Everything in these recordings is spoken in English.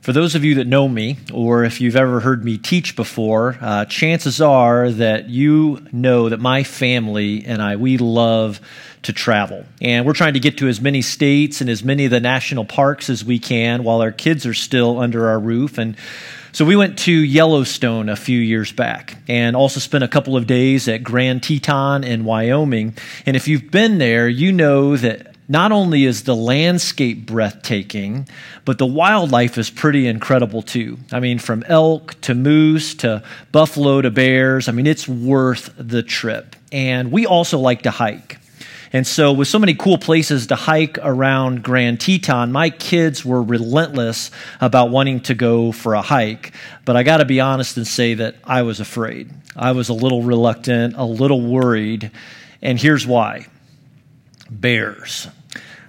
For those of you that know me, or if you've ever heard me teach before, uh, chances are that you know that my family and I, we love to travel. And we're trying to get to as many states and as many of the national parks as we can while our kids are still under our roof. And so we went to Yellowstone a few years back and also spent a couple of days at Grand Teton in Wyoming. And if you've been there, you know that not only is the landscape breathtaking, but the wildlife is pretty incredible too. I mean, from elk to moose to buffalo to bears, I mean, it's worth the trip. And we also like to hike. And so, with so many cool places to hike around Grand Teton, my kids were relentless about wanting to go for a hike. But I got to be honest and say that I was afraid. I was a little reluctant, a little worried. And here's why bears.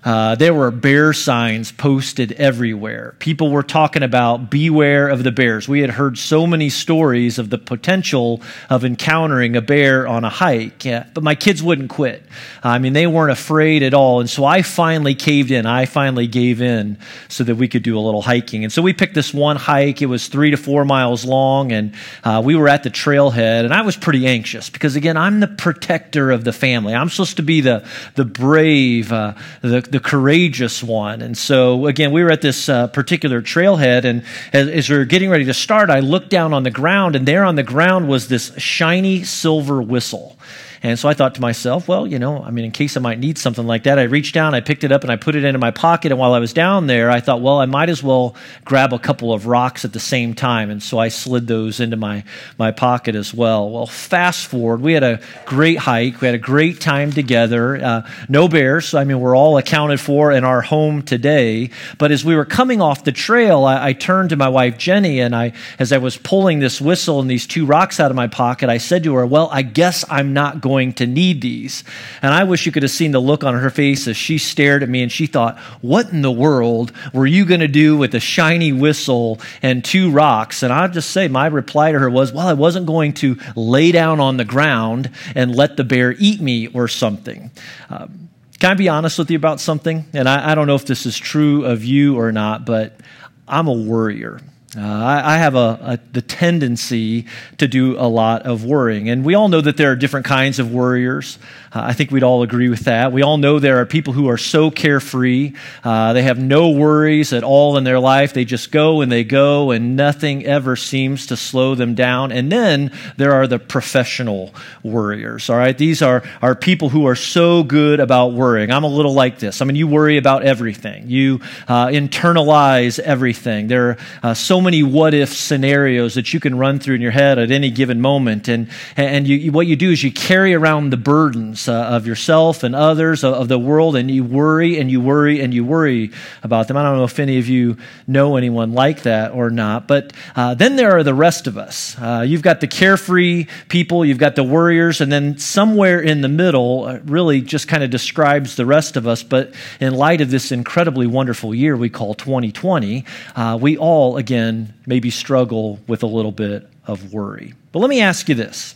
Uh, there were bear signs posted everywhere. People were talking about beware of the bears. We had heard so many stories of the potential of encountering a bear on a hike, yeah, but my kids wouldn't quit. I mean, they weren't afraid at all. And so I finally caved in. I finally gave in so that we could do a little hiking. And so we picked this one hike. It was three to four miles long, and uh, we were at the trailhead. And I was pretty anxious because, again, I'm the protector of the family. I'm supposed to be the, the brave, uh, the, the the courageous one. And so, again, we were at this uh, particular trailhead, and as, as, we were getting ready to start, I looked down on the ground, and there on the ground was this shiny silver whistle. And so I thought to myself, well, you know, I mean, in case I might need something like that, I reached down, I picked it up, and I put it into my pocket. And while I was down there, I thought, well, I might as well grab a couple of rocks at the same time. And so I slid those into my, my pocket as well. Well, fast forward, we had a great hike. We had a great time together. Uh, no bears. So, I mean, we're all accounted for in our home today. But as we were coming off the trail, I, I turned to my wife, Jenny, and I, as I was pulling this whistle and these two rocks out of my pocket, I said to her, well, I guess I'm not going to need these. And I wish you could have seen the look on her face as she stared at me and she thought, What in the world were you going to do with a shiny whistle and two rocks? And I'll just say, my reply to her was, Well, I wasn't going to lay down on the ground and let the bear eat me or something. Um, can I be honest with you about something? And I, I don't know if this is true of you or not, but I'm a worrier. Uh, I, I, have a, a, the tendency to do a lot of worrying. And we all know that there are different kinds of worriers. Uh, I think we'd all agree with that. We all know there are people who are so carefree. Uh, they have no worries at all in their life. They just go and they go, and nothing ever seems to slow them down. And then there are the professional worriers, all right? These are, are people who are so good about worrying. I'm a little like this. I mean, you worry about everything, you uh, internalize everything. There are uh, so many what if scenarios that you can run through in your head at any given moment. And, and you, what you do is you carry around the burdens uh, of yourself and others, of, of, the world, and you worry and you worry and you worry about them. I don't know if any of you know anyone like that or not, but uh, then there are the rest of us. Uh, you've got the carefree people, you've got the worriers, and then somewhere in the middle uh, really just kind of describes the rest of us. But in light of this incredibly wonderful year we call 2020, uh, we all, again, maybe struggle with a little bit of worry. But let me ask you this,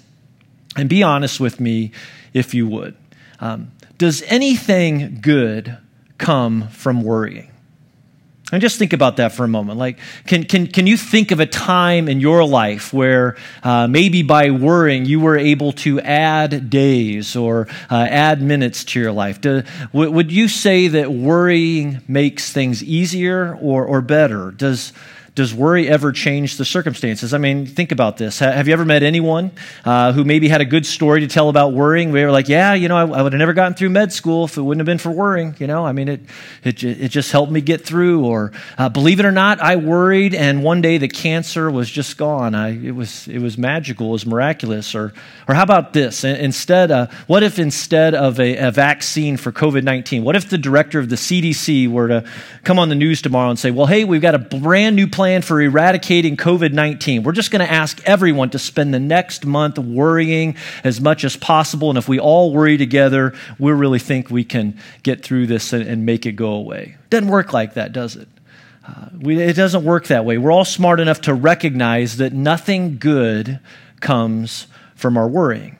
and be honest with me if you would. Um, does anything good come from worrying? And just think about that for a moment. Like, can, can, can you think of a time in your life where uh, maybe by worrying you were able to add days or uh, add minutes to your life? Do, w- would you say that worrying makes things easier or, or better? Does, does worry ever change the circumstances? I mean, think about this. Have you ever met anyone uh, who maybe had a good story to tell about worrying? We were like, yeah, you know, I, I, would have never gotten through med school if it wouldn't have been for worrying. You know, I mean, it, it, it just helped me get through. Or uh, believe it or not, I worried, and one day the cancer was just gone. I, it, was, it was magical, it was miraculous. Or, or how about this? Instead, uh, what if instead of a, a vaccine for COVID 19, what if the director of the CDC were to come on the news tomorrow and say, well, hey, we've got a brand new plan plan for eradicating COVID 19. We're just going to ask everyone to spend the next month worrying as much as possible. And if we all worry together, we really think we can get through this and, and make it go away. Doesn't work like that, does it? Uh, we, it doesn't work that way. We're all smart enough to recognize that nothing good comes from our worrying.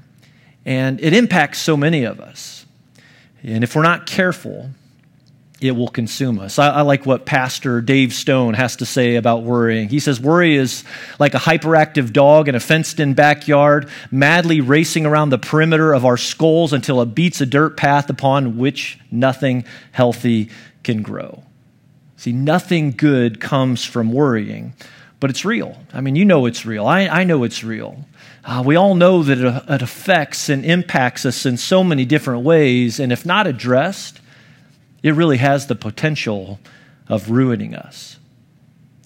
And it impacts so many of us. And if we're not careful, it will consume us. I, I, like what Pastor Dave Stone has to say about worrying. He says, Worry is like a hyperactive dog in a fenced in backyard, madly racing around the perimeter of our skulls until it beats a dirt path upon which nothing healthy can grow. See, nothing good comes from worrying, but it's real. I mean, you know it's real. I, I know it's real. Uh, we all know that it, it affects and impacts us in so many different ways, and if not addressed, it really has the potential of ruining us.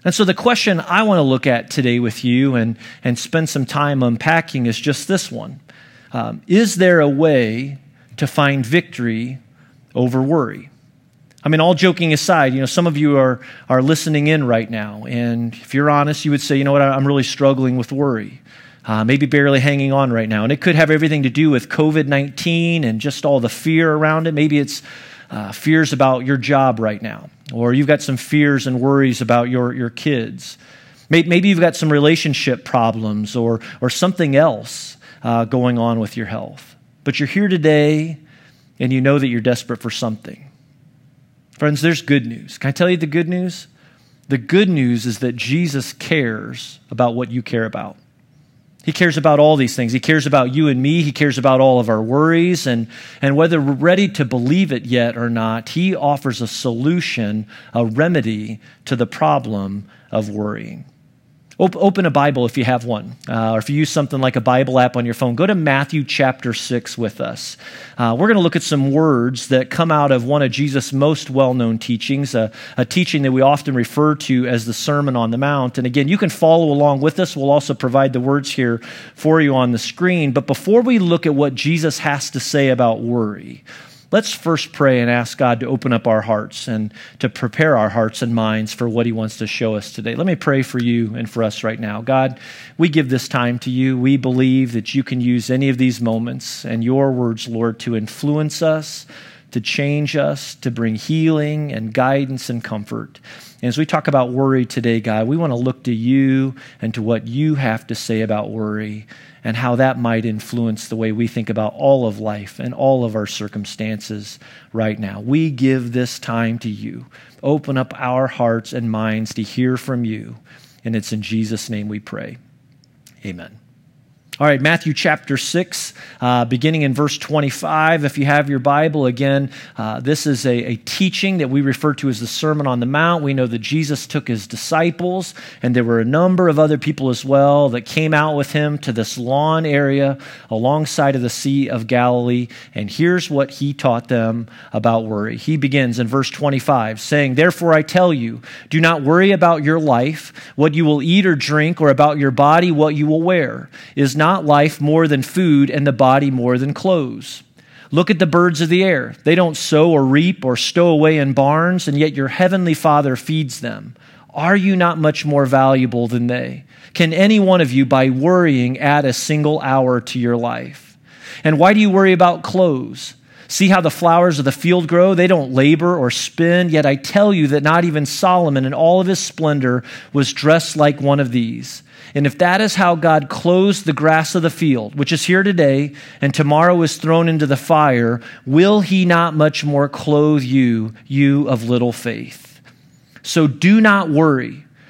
And so, the question I want to look at today with you and, and spend some time unpacking is just this one um, Is there a way to find victory over worry? I mean, all joking aside, you know, some of you are, are listening in right now, and if you're honest, you would say, you know what, I'm really struggling with worry. Uh, maybe barely hanging on right now. And it could have everything to do with COVID 19 and just all the fear around it. Maybe it's uh, fears about your job right now, or you've got some fears and worries about your, your kids. Maybe you've got some relationship problems or, or something else uh, going on with your health. But you're here today and you know that you're desperate for something. Friends, there's good news. Can I tell you the good news? The good news is that Jesus cares about what you care about. He cares about all these things. He cares about you and me. He cares about all of our worries. And, and whether we're ready to believe it yet or not, He offers a solution, a remedy to the problem of worrying. Open a Bible if you have one, uh, or if you use something like a Bible app on your phone. Go to Matthew chapter 6 with us. Uh, we're going to look at some words that come out of one of Jesus' most well known teachings, a, a, teaching that we often refer to as the Sermon on the Mount. And again, you can follow along with us. We'll also provide the words here for you on the screen. But before we look at what Jesus has to say about worry, Let's first pray and ask God to open up our hearts and to prepare our hearts and minds for what He wants to show us today. Let me pray for you and for us right now. God, we give this time to you. We believe that you can use any of these moments and your words, Lord, to influence us, to change us, to bring healing and guidance and comfort. And as we talk about worry today, God, we want to look to you and to what you have to say about worry and how that might influence the way we think about all of life and all of our circumstances right now. We give this time to you. Open up our hearts and minds to hear from you. And it's in Jesus' name we pray. Amen. All right, Matthew chapter 6, uh, beginning in verse 25. If you have your Bible, again, uh, this is a, a, teaching that we refer to as the Sermon on the Mount. We know that Jesus took his disciples, and there were a number of other people as well that came out with him to this lawn area alongside of the Sea of Galilee. And here's what he taught them about worry. He begins in verse 25, saying, Therefore I tell you, do not worry about your life, what you will eat or drink, or about your body, what you will wear. Is not not life more than food and the body more than clothes? Look at the birds of the air. They don't sow or reap or stow away in barns, and yet your heavenly Father feeds them. Are you not much more valuable than they? Can any one of you, by worrying, add a single hour to your life? And why do you worry about clothes? See how the flowers of the field grow? They don't labor or spin, yet I tell you that not even Solomon in all of his splendor was dressed like one of these. And if that is how God clothes the grass of the field, which is here today and tomorrow is thrown into the fire, will he not much more clothe you, you of little faith? So do not worry,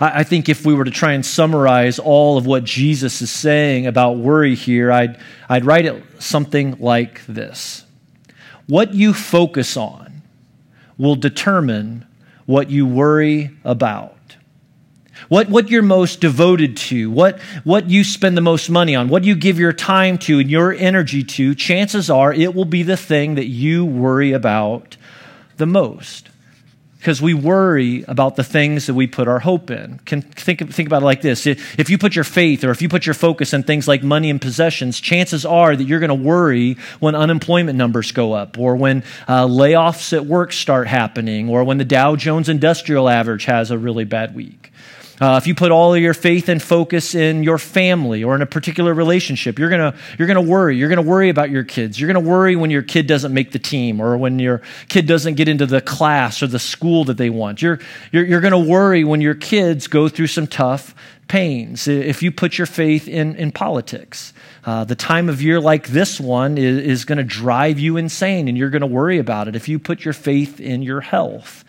I think if we were to try and summarize all of what Jesus is saying about worry here, I'd, I'd write it something like this What you focus on will determine what you worry about. What, what you're most devoted to, what, what you spend the most money on, what you give your time to and your energy to, chances are it will be the thing that you worry about the most. Because we worry about the things that we put our hope in. Can think, think about it like this. If you put your faith or if you put your focus in things like money and possessions, chances are that you're going to worry when unemployment numbers go up or when uh, layoffs at work start happening or when the Dow Jones Industrial Average has a really bad week. Uh, if you put all of your faith and focus in your family or in a particular relationship, you're gonna you're gonna worry. You're gonna worry about your kids. You're gonna worry when your kid doesn't make the team or when your kid doesn't get into the class or the school that they want. You're you're, you're gonna worry when your kids go through some tough pains. If you put your faith in in politics, uh, the time of year like this one is, is going to drive you insane, and you're going to worry about it. If you put your faith in your health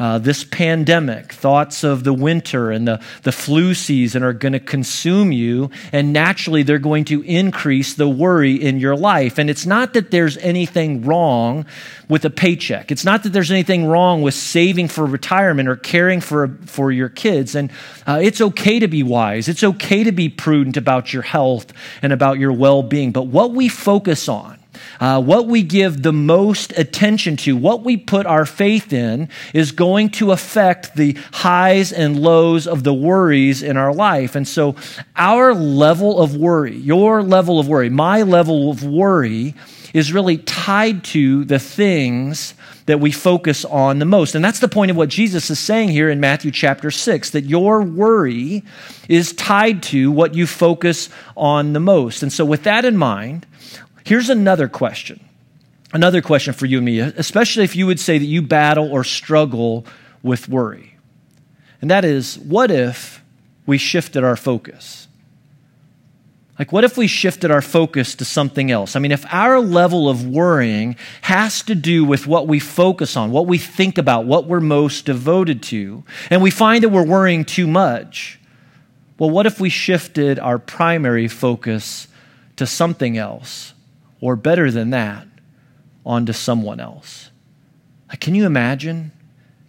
uh, this pandemic, thoughts of the winter and the, the flu season are going to consume you, and naturally they're going to increase the worry in your life. And it's not that there's anything wrong with a paycheck, it's not that there's anything wrong with saving for retirement or caring for, for your kids. And uh, it's okay to be wise, it's okay to be prudent about your health and about your well being. But what we focus on, uh, what we give the most attention to, what we put our faith in, is going to affect the highs and lows of the worries in our life. And so, our level of worry, your level of worry, my level of worry, is really tied to the things that we focus on the most. And that's the point of what Jesus is saying here in Matthew chapter 6 that your worry is tied to what you focus on the most. And so, with that in mind, Here's another question. Another question for you and me, especially if you would say that you battle or struggle with worry. And that is, what if we shifted our focus? Like, what if we shifted our focus to something else? I mean, if our level of worrying has to do with what we focus on, what we think about, what we're most devoted to, and we find that we're worrying too much, well, what if we shifted our primary focus to something else? Or better than that, onto someone else. Can you imagine?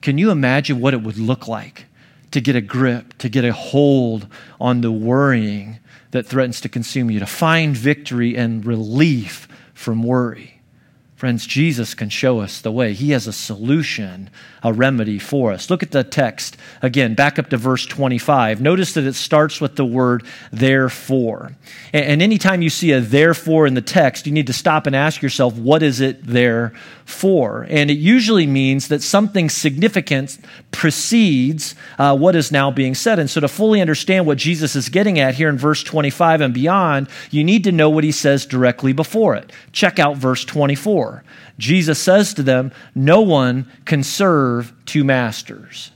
Can you imagine what it would look like to get a grip, to get a hold on the worrying that threatens to consume you, to find victory and relief from worry? Friends, Jesus can show us the way. He has a solution, a remedy for us. Look at the text again, back up to verse 25. Notice that it starts with the word therefore. And anytime you see a therefore in the text, you need to stop and ask yourself, what is it there for? And it usually means that something significant precedes uh, what is now being said. And so to fully understand what Jesus is getting at here in verse 25 and beyond, you need to know what he says directly before it. Check out verse 24. Jesus says to them, No one can serve two masters.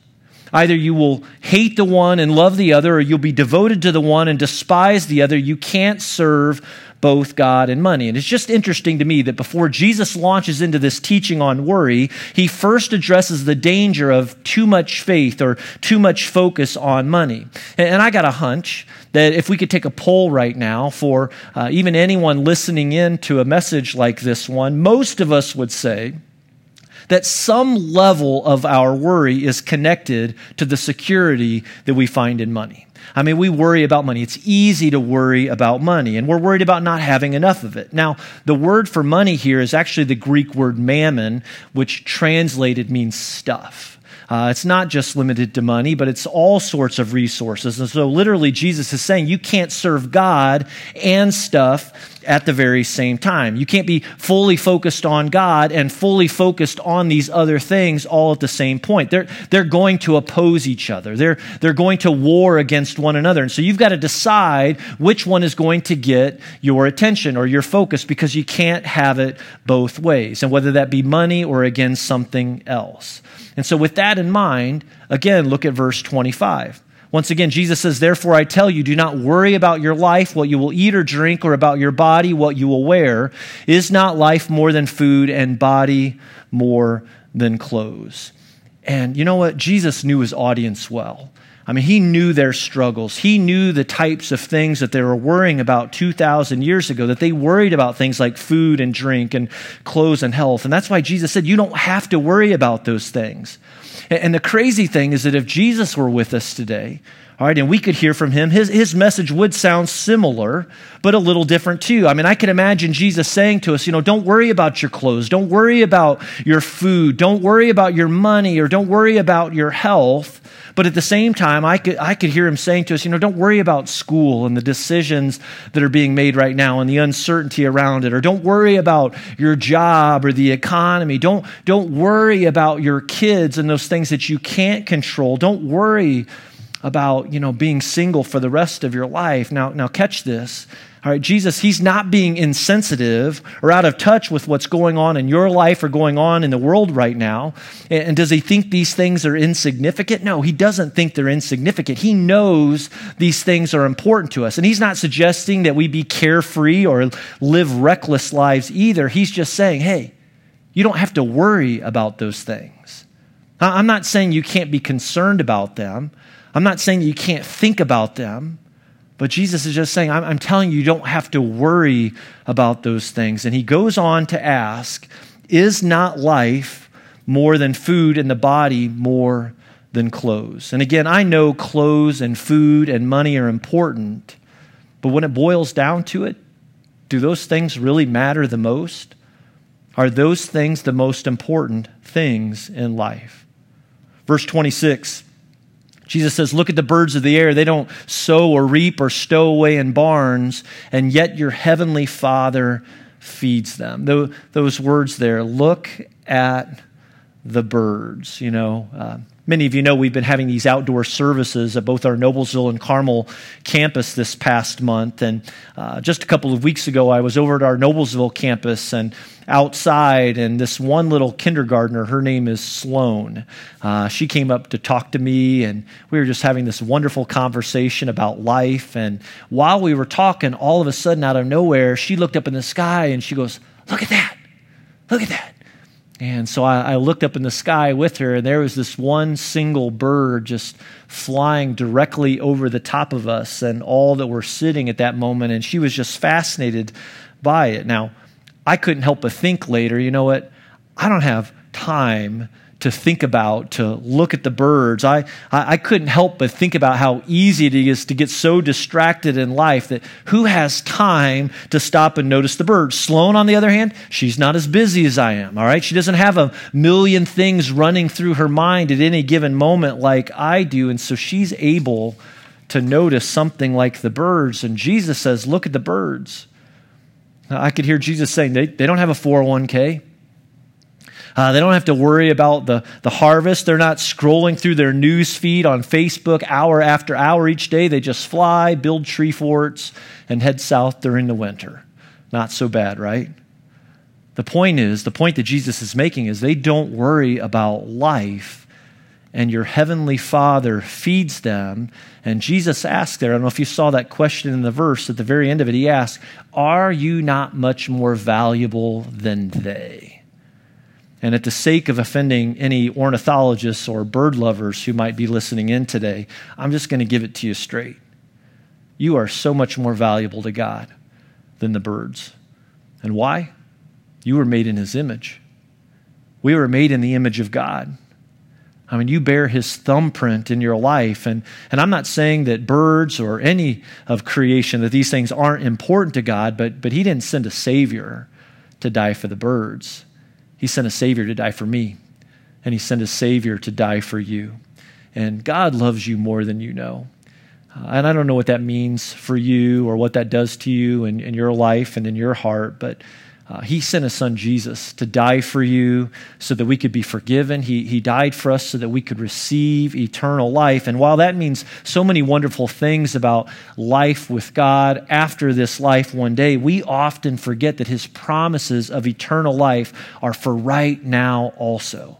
Either you will hate the one and love the other, or you'll be devoted to the one and despise the other. You can't serve both God and money. And it's just interesting to me that before Jesus launches into this teaching on worry, he first addresses the danger of too much faith or too much focus on money. And I got a hunch that if we could take a poll right now for uh, even anyone listening in to a message like this one, most of us would say, that some level of our worry is connected to the security that we find in money. I mean, we worry about money. It's easy to worry about money, and we're worried about not having enough of it. Now, the word for money here is actually the Greek word mammon, which translated means stuff. Uh, it's not just limited to money, but it's all sorts of resources. And so, literally, Jesus is saying you can't serve God and stuff at the very same time. You can't be fully focused on God and fully focused on these other things all at the same point. They're, they're going to oppose each other, they're, they're going to war against one another. And so you've got to decide which one is going to get your attention or your focus because you can't have it both ways. And whether that be money or again something else. And so, with that in mind, again, look at verse 25. Once again, Jesus says, Therefore I tell you, do not worry about your life, what you will eat or drink, or about your body, what you will wear. Is not life more than food, and body more than clothes? And you know what? Jesus knew his audience well. I mean, he knew their struggles. He knew the types of things that they were worrying about 2,000 years ago, that they worried about things like food and drink and clothes and health. And that's why Jesus said, You don't have to worry about those things. And the crazy thing is that if Jesus were with us today, all right, and we could hear from him. His, his message would sound similar, but a little different too. I mean, I can imagine Jesus saying to us, you know, don't worry about your clothes. Don't worry about your food. Don't worry about your money or don't worry about your health. But at the same time, I could, I could hear him saying to us, you know, don't worry about school and the decisions that are being made right now and the uncertainty around it. Or don't worry about your job or the economy. Don't, don't worry about your kids and those things that you can't control. Don't worry about, you know, being single for the rest of your life. Now, now catch this. All right, Jesus, he's not being insensitive or out of touch with what's going on in your life or going on in the world right now. And does he think these things are insignificant? No, he doesn't think they're insignificant. He knows these things are important to us. And he's not suggesting that we be carefree or live reckless lives either. He's just saying, hey, you don't have to worry about those things. I'm not saying you can't be concerned about them. I'm not saying that you can't think about them. But Jesus is just saying, I'm, I'm, telling you, you don't have to worry about those things. And he goes on to ask, Is not life more than food and the body more than clothes? And again, I know clothes and food and money are important, but when it boils down to it, do those things really matter the most? Are those things the most important things in life? Verse 26 Jesus says, Look at the birds of the air. They don't sow or reap or stow away in barns, and yet your heavenly Father feeds them. Those words there, look at the birds. You know, uh, many of you know we've been having these outdoor services at both our Noblesville and Carmel campus this past month. And uh, just a couple of weeks ago, I was over at our Noblesville campus and outside, and this one little kindergartner, her name is Sloan. Uh, she came up to talk to me, and we were just having this wonderful conversation about life. And while we were talking, all of a sudden, out of nowhere, she looked up in the sky and she goes, Look at that! Look at that! And so I, I, looked up in the sky with her, and there was this one single bird just flying directly over the top of us and all that were sitting at that moment. And she was just fascinated by it. Now, I couldn't help but think later, you know what? I don't have time to think about, to look at the birds. I, I, I, couldn't help but think about how easy it is to get so distracted in life that who has time to stop and notice the birds? Sloan, on the other hand, she's not as busy as I am, all right? She doesn't have a million things running through her mind at any given moment like I do, and so she's able to notice something like the birds. And Jesus says, Look at the birds. Now, I could hear Jesus saying, they, they don't have a 401k. Uh, they don't have to worry about the, the harvest. They're not scrolling through their news feed on Facebook hour after hour each day. They just fly, build tree forts, and head south during the winter. Not so bad, right? The point is, the point that Jesus is making is they don't worry about life and your heavenly Father feeds them. And Jesus asked there, I don't know if you saw that question in the verse at the very end of it, he asked, Are you not much more valuable than they? And at the sake of offending any ornithologists or bird lovers who might be listening in today, I'm just going to give it to you straight. You are so much more valuable to God than the birds. And why? You were made in His image. We were made in the image of God. I mean, you bear his thumbprint in your life. And, and I'm not saying that birds or any of creation, that these things aren't important to God, but, but he didn't send a Savior to die for the birds. He sent a Savior to die for me, and he sent a Savior to die for you. And God loves you more than you know. Uh, and I don't know what that means for you or what that does to you in, in your life and in your heart, but uh, he sent his son Jesus to die for you so that we could be forgiven. He, he died for us so that we could receive eternal life. And while that means so many wonderful things about life with God after this life one day, we often forget that his promises of eternal life are for right now also.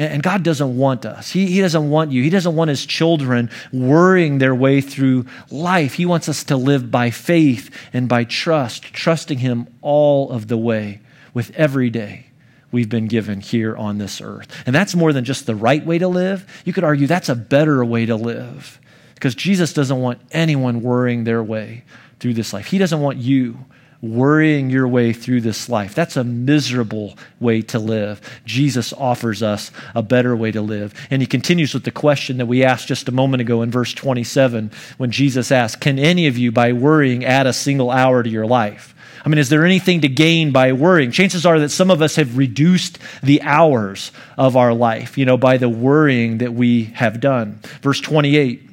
And God doesn't want us. He, he doesn't want you. He doesn't want His children worrying their way through life. He wants us to live by faith and by trust, trusting Him all of the way with every day we've been given here on this earth. And that's more than just the right way to live. You could argue that's a better way to live because Jesus doesn't want anyone worrying their way through this life. He doesn't want you worrying your way through this life. That's a miserable way to live. Jesus offers us a better way to live. And he continues with the question that we asked just a moment ago in verse 27 when Jesus asked, Can any of you, by worrying, add a single hour to your life? I mean, is there anything to gain by worrying? Chances are that some of us have reduced the hours of our life, you know, by the worrying that we have done. Verse 28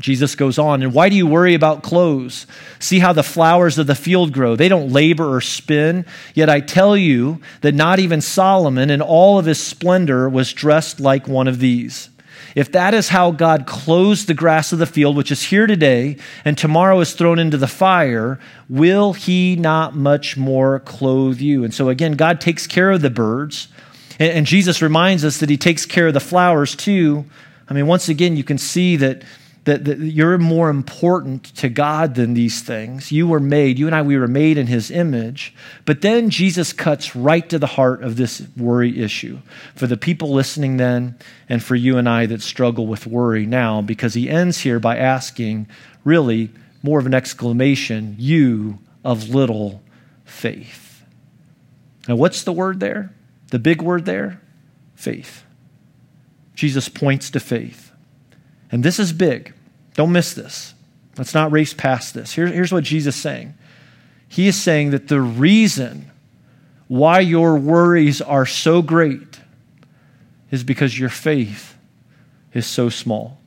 Jesus goes on, and why do you worry about clothes? See how the flowers of the field grow. They don't labor or spin. Yet I tell you that not even Solomon in all of his splendor was dressed like one of these. if that is how God clothes the grass of the field, which is here today, and tomorrow is thrown into the fire, will he not much more clothe you? And so, again, God takes care of the birds. And, Jesus reminds us that he takes care of the flowers too. I mean, once again, you can see that that, that you're more important to God than these things. You were made, you and I, we were made in his image. But then Jesus cuts right to the heart of this worry issue for the people listening then and for you and I that struggle with worry now, because he ends here by asking, really, more of an exclamation, you of little faith. Now, what's the word there? The big word there? Faith. Jesus points to faith. And this is big. Don't miss this. Let's not race past this. Here, here's what Jesus is saying He is saying that the reason why your worries are so great is because your faith is so small.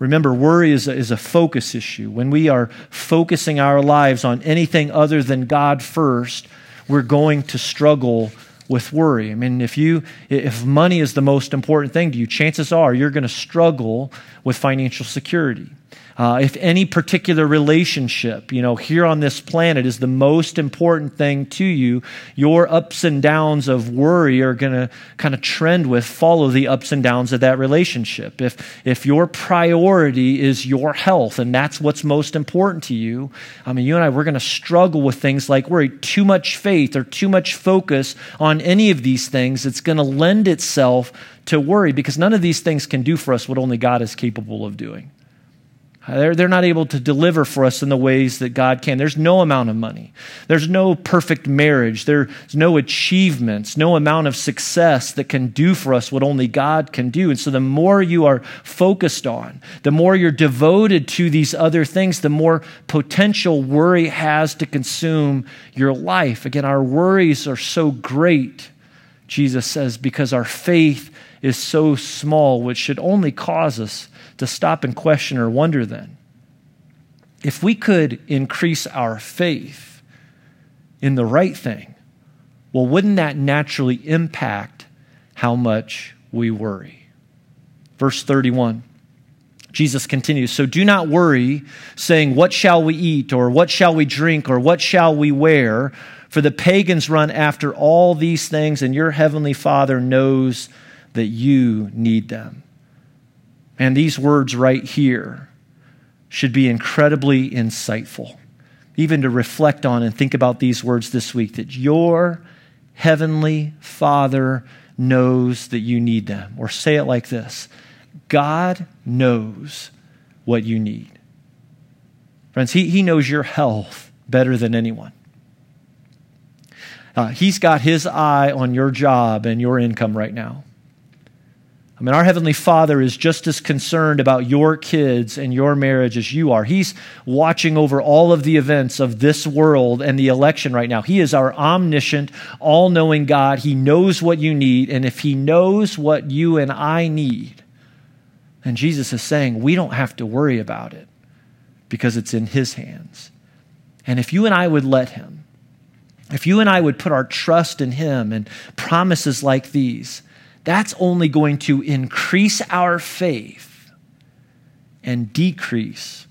Remember, worry is a, is a focus issue. When we are focusing our lives on anything other than God first, we're going to struggle with worry. I mean, if you if money is the most important thing to you, chances are you're going to struggle with financial security. Uh, if any particular relationship, you know, here on this planet is the most important thing to you, your ups and downs of worry are going to kind of trend with, follow the ups and downs of that relationship. If, if your priority is your health and that's what's most important to you, I mean, you and I, we're going to struggle with things like worry. Too much faith or too much focus on any of these things, it's going to lend itself to worry because none of these things can do for us what only God is capable of doing. Uh, they're, they're not able to deliver for us in the ways that God can. There's no amount of money. There's no perfect marriage. There's no achievements, no amount of success that can do for us what only God can do. And so the more you are focused on, the more you're devoted to these other things, the more potential worry has to consume your life. Again, our worries are so great, Jesus says, because our faith is so small, which should only cause us to stop and question or wonder then. If we could increase our faith in the right thing, well, wouldn't that naturally impact how much we worry? Verse 31. Jesus continues, So do not worry, saying, What shall we eat, or what shall we drink, or what shall we wear? For the pagans run after all these things, and your heavenly Father knows that you need them. And these words right here should be incredibly insightful, even to reflect on and think about these words this week that your heavenly Father knows that you need them. Or say it like this God knows what you need. Friends, He, he knows your health better than anyone. Uh, he's got His eye on your job and your income right now. I mean, our Heavenly Father is just as concerned about your kids and your marriage as you are. He's watching over all of the events of this world and the election right now. He is our omniscient, all knowing God. He knows what you need. And if He knows what you and I need, then Jesus is saying we don't have to worry about it because it's in His hands. And if you and I would let Him, if you and I would put our trust in Him and promises like these, that's only going to increase our faith and decrease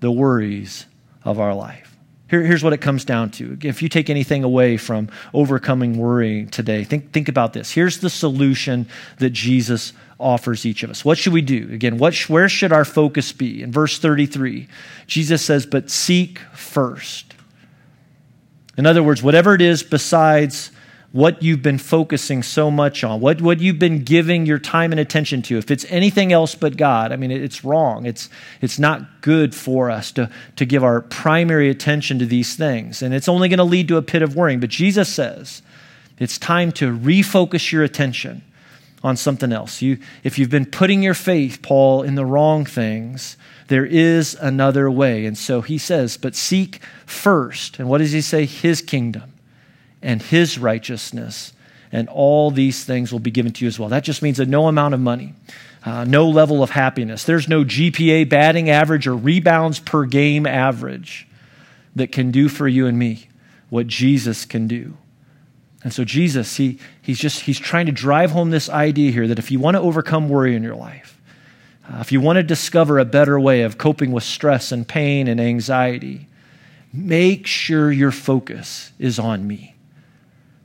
the worries of our life. Here, here's what it comes down to. If you take anything away from overcoming worry today, think, think about this. Here's the solution that Jesus offers each of us. What should we do? Again, what, where should our focus be? In verse 33, Jesus says, But seek first. In other words, whatever it is besides what you've been focusing so much on, what, what you've been giving your time and attention to. If it's anything else but God, I mean, it's wrong. It's, it's not good for us to, to give our primary attention to these things. And it's only going to lead to a pit of worrying. But Jesus says it's time to refocus your attention on something else. You, if you've been putting your faith, Paul, in the wrong things, there is another way. And so he says, but seek first. And what does he say? His kingdom and his righteousness, and all these things will be given to you as well. That just means that no amount of money, uh, no level of happiness, there's no GPA batting average or rebounds per game average that can do for you and me what Jesus can do. And so Jesus, he, he's just he's trying to drive home this idea here that if you want to overcome worry in your life, uh, if you want to discover a better way of coping with stress and pain and anxiety, make sure your focus is on me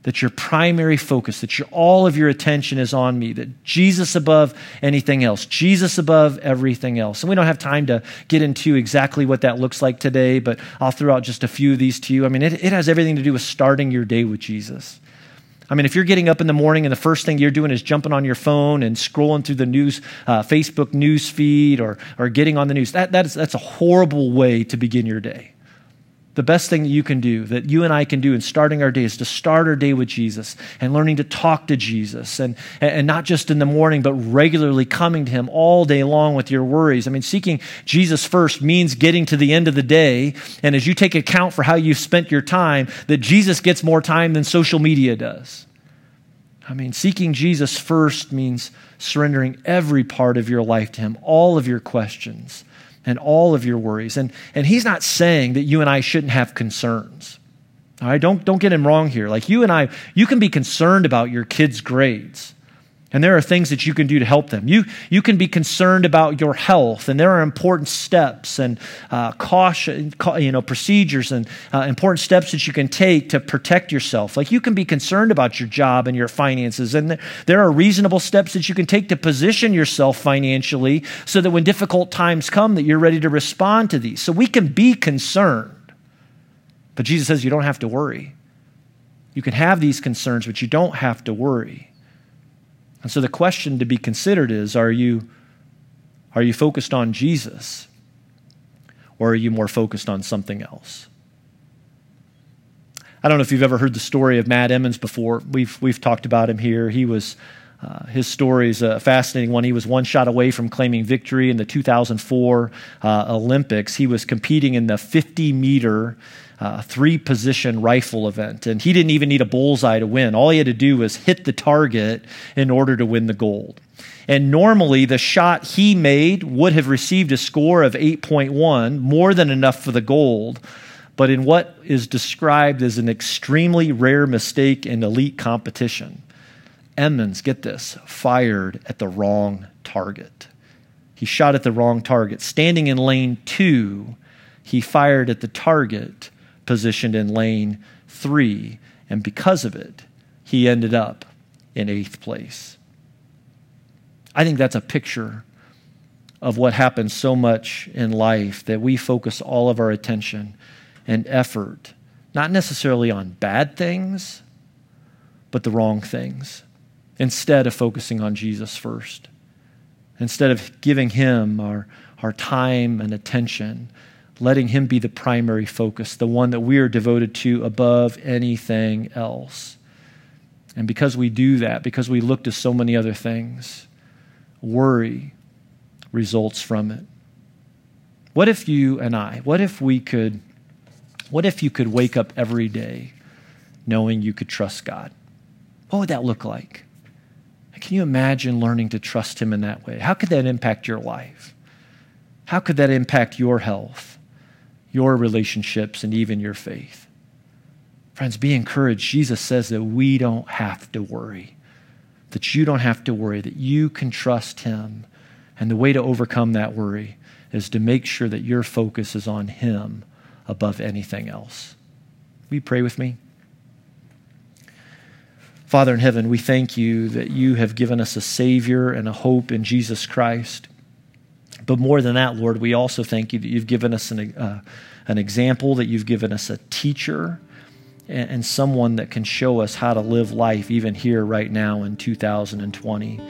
that your primary focus, that your, all of your attention is on me, that Jesus above anything else, Jesus above everything else. And we don't have time to get into exactly what that looks like today, but I'll throw out just a few of these to you. I mean, it, it has everything to do with starting your day with Jesus. I mean, if you're getting up in the morning and the first thing you're doing is jumping on your phone and scrolling through the news, uh, Facebook news feed or, or getting on the news, that, that is, that's a horrible way to begin your day the best thing that you can do, that you and I can do in starting our day, is to start our day with Jesus and learning to talk to Jesus and, and not just in the morning, but regularly coming to Him all day long with your worries. I mean, seeking Jesus first means getting to the end of the day. And as you take account for how you've spent your time, that Jesus gets more time than social media does. I mean, seeking Jesus first means surrendering every part of your life to Him, all of your questions and all of your worries. And, and he's not saying that you and I shouldn't have concerns. All right, don't, don't get him wrong here. Like you and I, you can be concerned about your kids' grades. And there are things that you can do to help them. You, you can be concerned about your health, and there are important steps and uh, caution, you know, procedures and uh, important steps that you can take to protect yourself. Like you can be concerned about your job and your finances, and there are reasonable steps that you can take to position yourself financially so that when difficult times come, that you're ready to respond to these. So we can be concerned, but Jesus says you don't have to worry. You can have these concerns, but you don't have to worry. And so the question to be considered is are you, are you focused on Jesus or are you more focused on something else? I don't know if you've ever heard the story of Matt Emmons before. We've, we've talked about him here. He was, uh, his story is a fascinating one. He was one shot away from claiming victory in the 2004 uh, Olympics. He was competing in the 50 meter uh, three position rifle event. And he didn't even need a bullseye to win. All he had to do was hit the target in order to win the gold. And normally, the shot he made would have received a score of 8.1, more than enough for the gold. But in what is described as an extremely rare mistake in elite competition, Emmons, get this, fired at the wrong target. He shot at the wrong target. Standing in lane two, he fired at the target positioned in lane three. And because of it, he ended up in eighth place. I think that's a picture of what happens so much in life that we focus all of our attention and effort, not necessarily on bad things, but the wrong things, instead of focusing on Jesus first. Instead of giving him our, our time and attention, letting Him be the primary focus, the one that we are devoted to above anything else. And because we do that, because we look to so many other things, worry results from it. What if you and I, what if we could, what if you could wake up every day knowing you could trust God? What would that look like? Can you imagine learning to trust Him in that way? How could that impact your life? How could that impact your health? Your relationships, and even your faith. Friends, be encouraged. Jesus says that we don't have to worry, that you don't have to worry, that you can trust Him. And the way to overcome that worry is to make sure that your focus is on Him above anything else. Will you pray with me? Father in heaven, we thank you that you have given us a Savior and a hope in Jesus Christ. But more than that, Lord, we also thank you that you've given us an, uh, an example, that you've given us a teacher, and, and someone that can show us how to live life even here right now in 2020.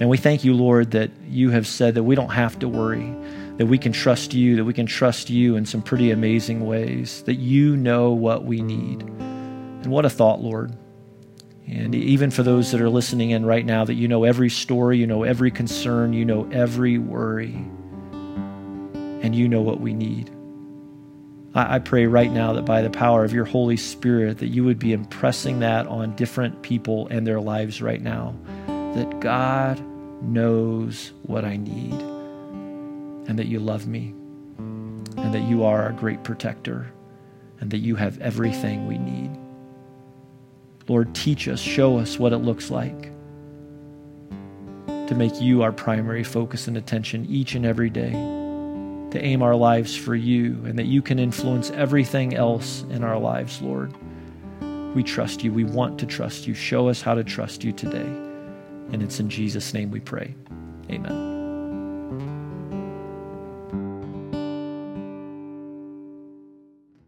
And we thank you, Lord, that you have said that we don't have to worry, that we can trust you, that we can trust you in some pretty amazing ways, that you know what we need. And what a thought, Lord. And even for those that are listening in right now, that you know every story, you know every concern, you know every worry and you know what we need. I, I pray right now that by the power of your Holy Spirit, that you would be impressing that on different people and their lives right now. That God knows what I need, and that you love me, and that you are a great protector, and that you have everything we need. Lord, teach us, show us what it looks like to make you our primary focus and attention each and every day, to aim our lives for you, and that you can influence everything else in our lives, Lord. We trust you. We want to trust you. Show us how to trust you today. And it's in Jesus' name we pray. Amen.